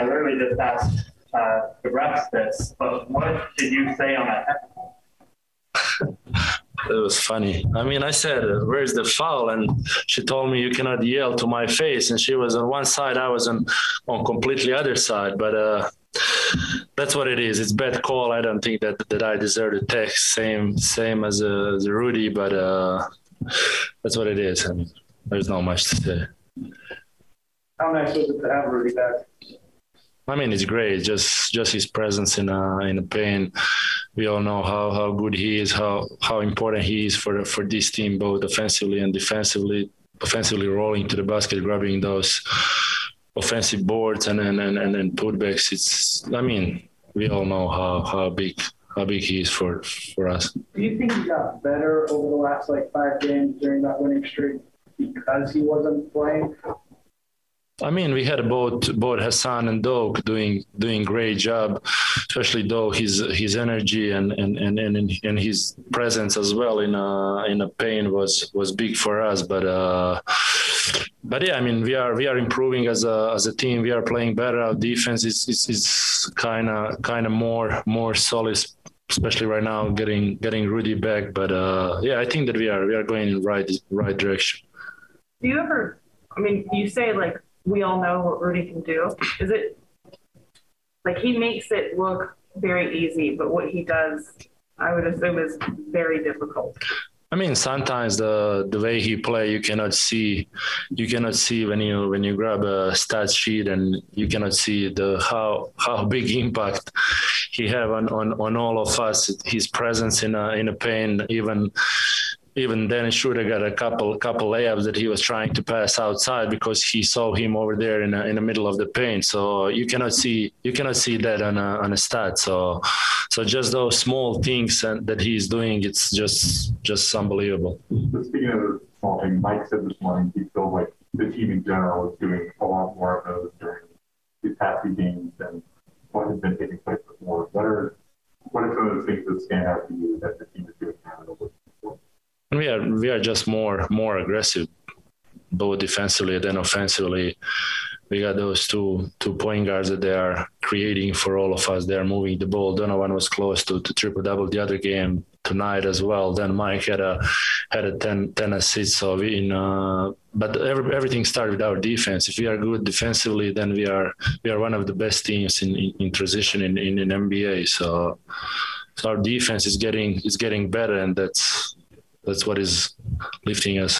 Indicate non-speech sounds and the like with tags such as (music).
I literally just asked uh, the refs this, but what did you say on that? it was funny. I mean, I said, "Where's the foul?" And she told me, "You cannot yell to my face." And she was on one side, I was on on completely other side. But uh, that's what it is. It's bad call. I don't think that that I deserve the techs. Same same as, uh, as Rudy, but uh, that's what it is. I mean, there's not much to say. How nice was it to have Rudy back? I mean, it's great. Just just his presence in a in a pain. We all know how, how good he is, how how important he is for for this team, both offensively and defensively. Offensively rolling to the basket, grabbing those offensive boards and and and, and, and putbacks. It's I mean, we all know how how big how big he is for for us. Do you think he got better over the last like five games during that winning streak because he wasn't playing? I mean, we had both both Hassan and Doak doing doing great job, especially though his his energy and and and and, and his presence as well in a in a pain was was big for us. But uh, but yeah, I mean, we are we are improving as a as a team. We are playing better. Our defense is is is kind of kind of more more solid especially right now getting getting Rudy back but uh, yeah I think that we are we are going in right right direction do you ever I mean you say like we all know what Rudy can do. Is it like he makes it look very easy, but what he does, I would assume, is very difficult. I mean, sometimes the the way he play, you cannot see, you cannot see when you when you grab a stat sheet, and you cannot see the how how (laughs) big impact he have on on, on all of us. His presence in a in a pain, even even Dennis Schroeder got a couple couple layups that he was trying to pass outside because he saw him over there in a, in the middle of the paint. So you cannot see you cannot see that on a on a stat. So so just those small things that he's doing, it's just just unbelievable. Speaking of small things, Mike said this morning he feels like the team in general is doing a lot more of those during these past few games than what has been taking place before. What are what are some of the things that stand out to you that the team? We are we are just more more aggressive both defensively and offensively. We got those two two point guards that they are creating for all of us. They're moving the ball. Donovan was close to, to triple double the other game tonight as well. Then mike had a had a 10 10 assists so we in uh, but every, everything started with our defense. If we are good defensively then we are we are one of the best teams in in, in transition in, in in nba so so our defense is getting is getting better and that's that's what is lifting us.